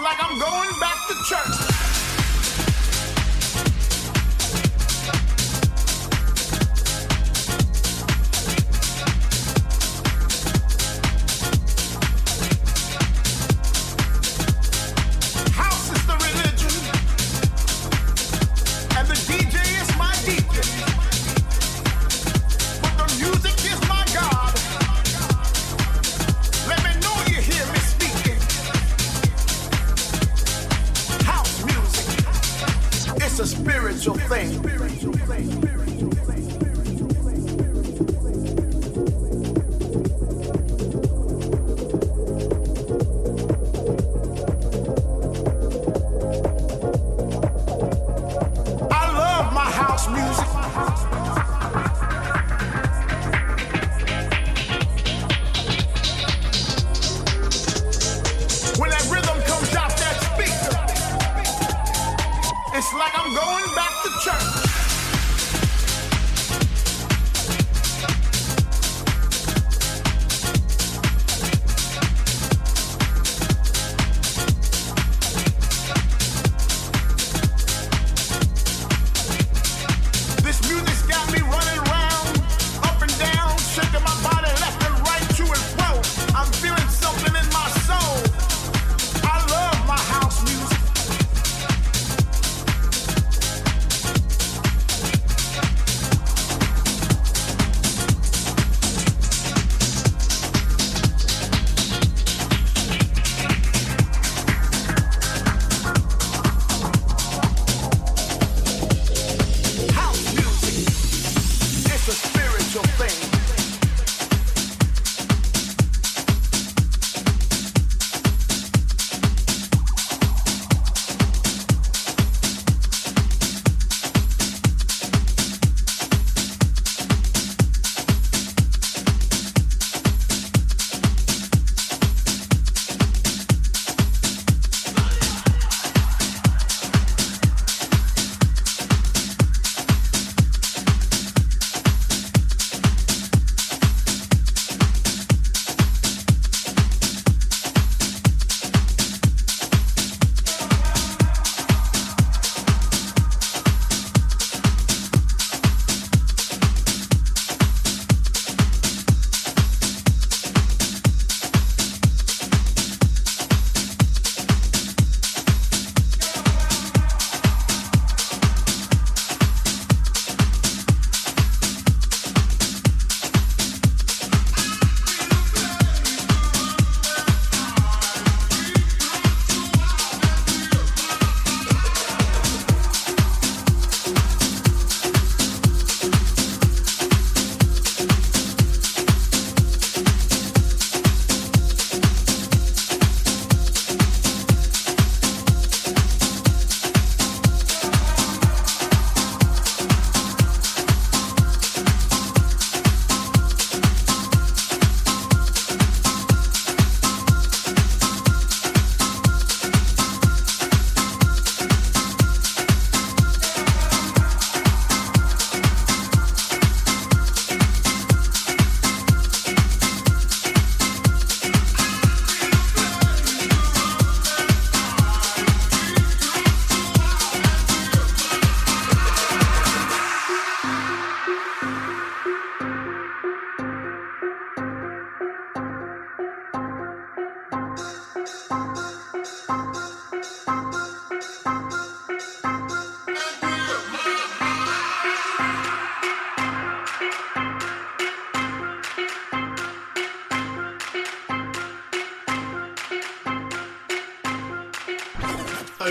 like I'm going back to church.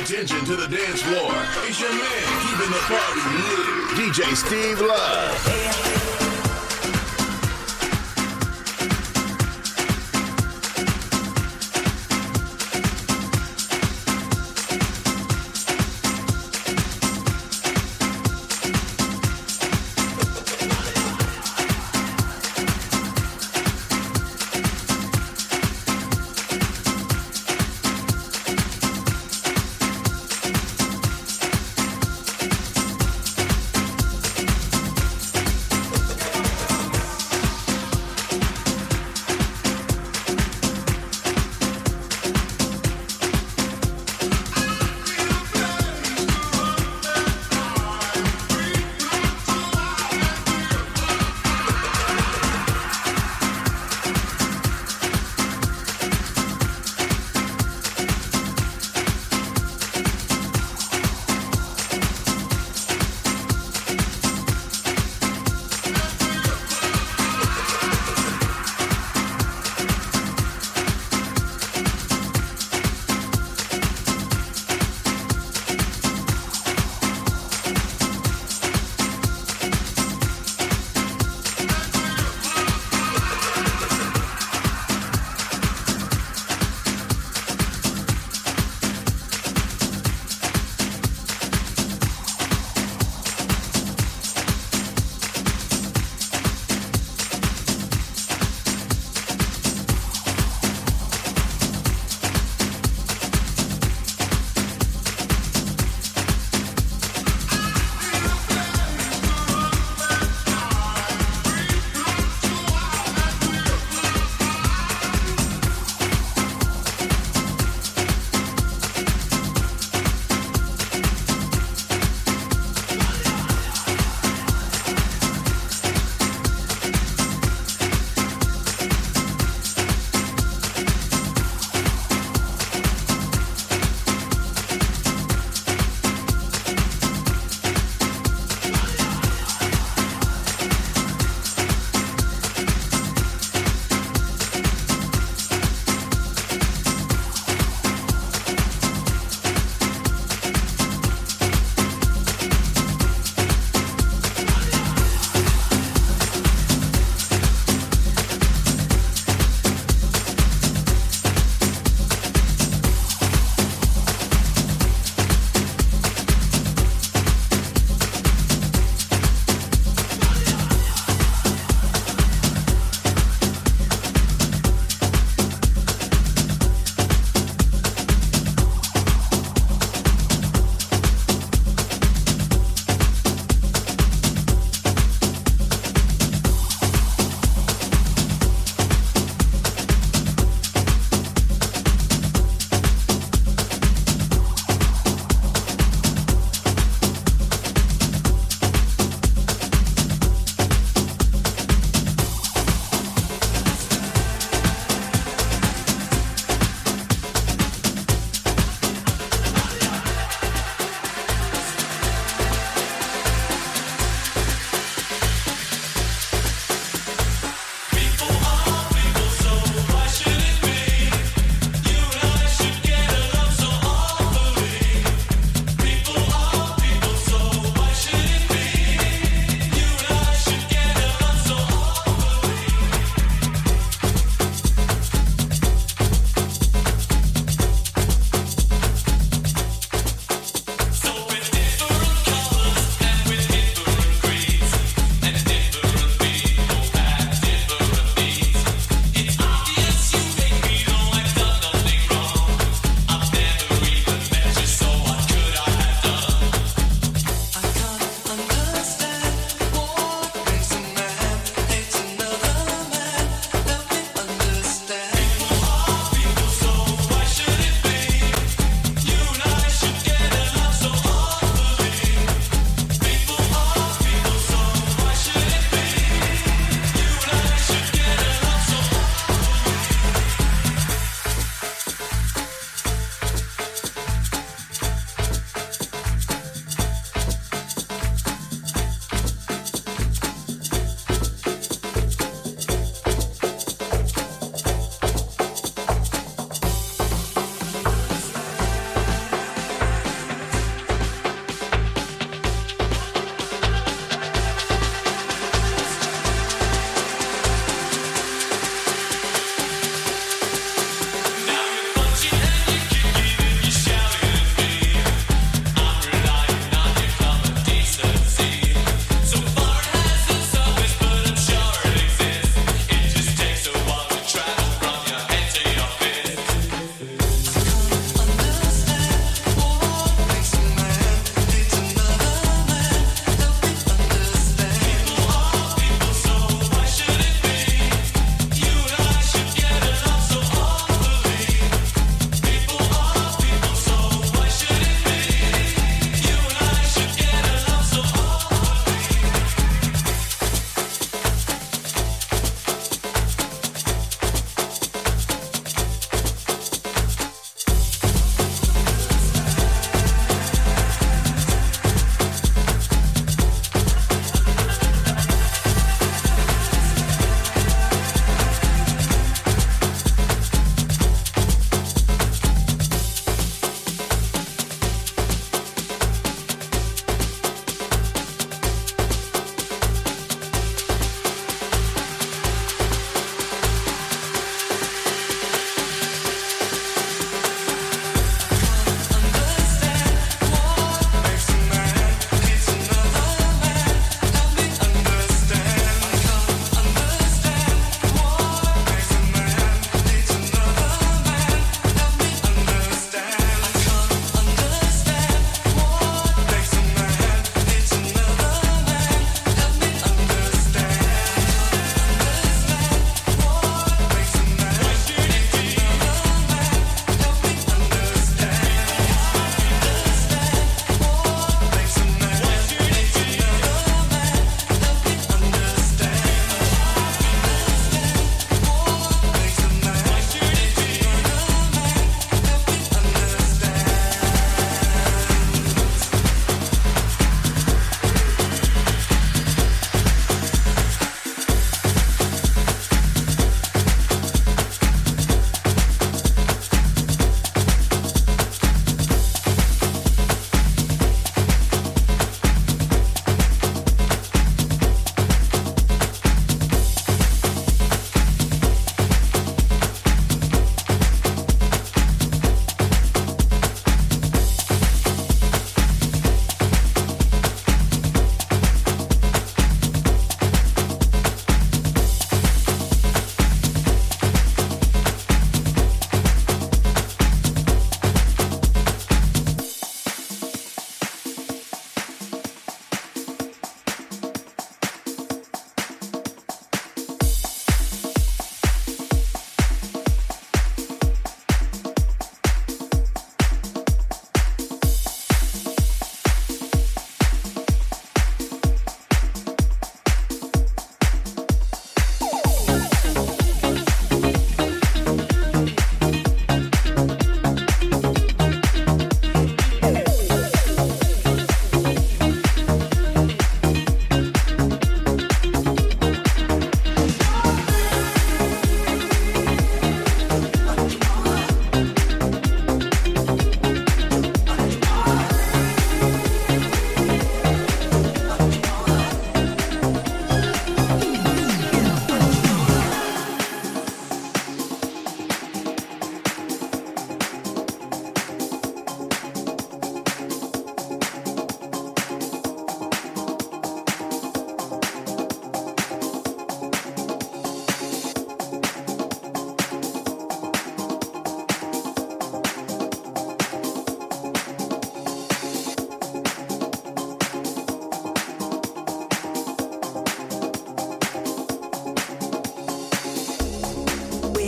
attention to the dance floor. It's your man keeping the party lit. DJ Steve Love.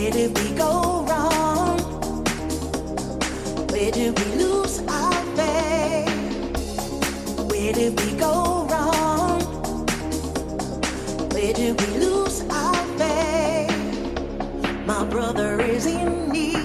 Where did we go wrong? Where did we lose our faith? Where did we go wrong? Where did we lose our faith? My brother is in need.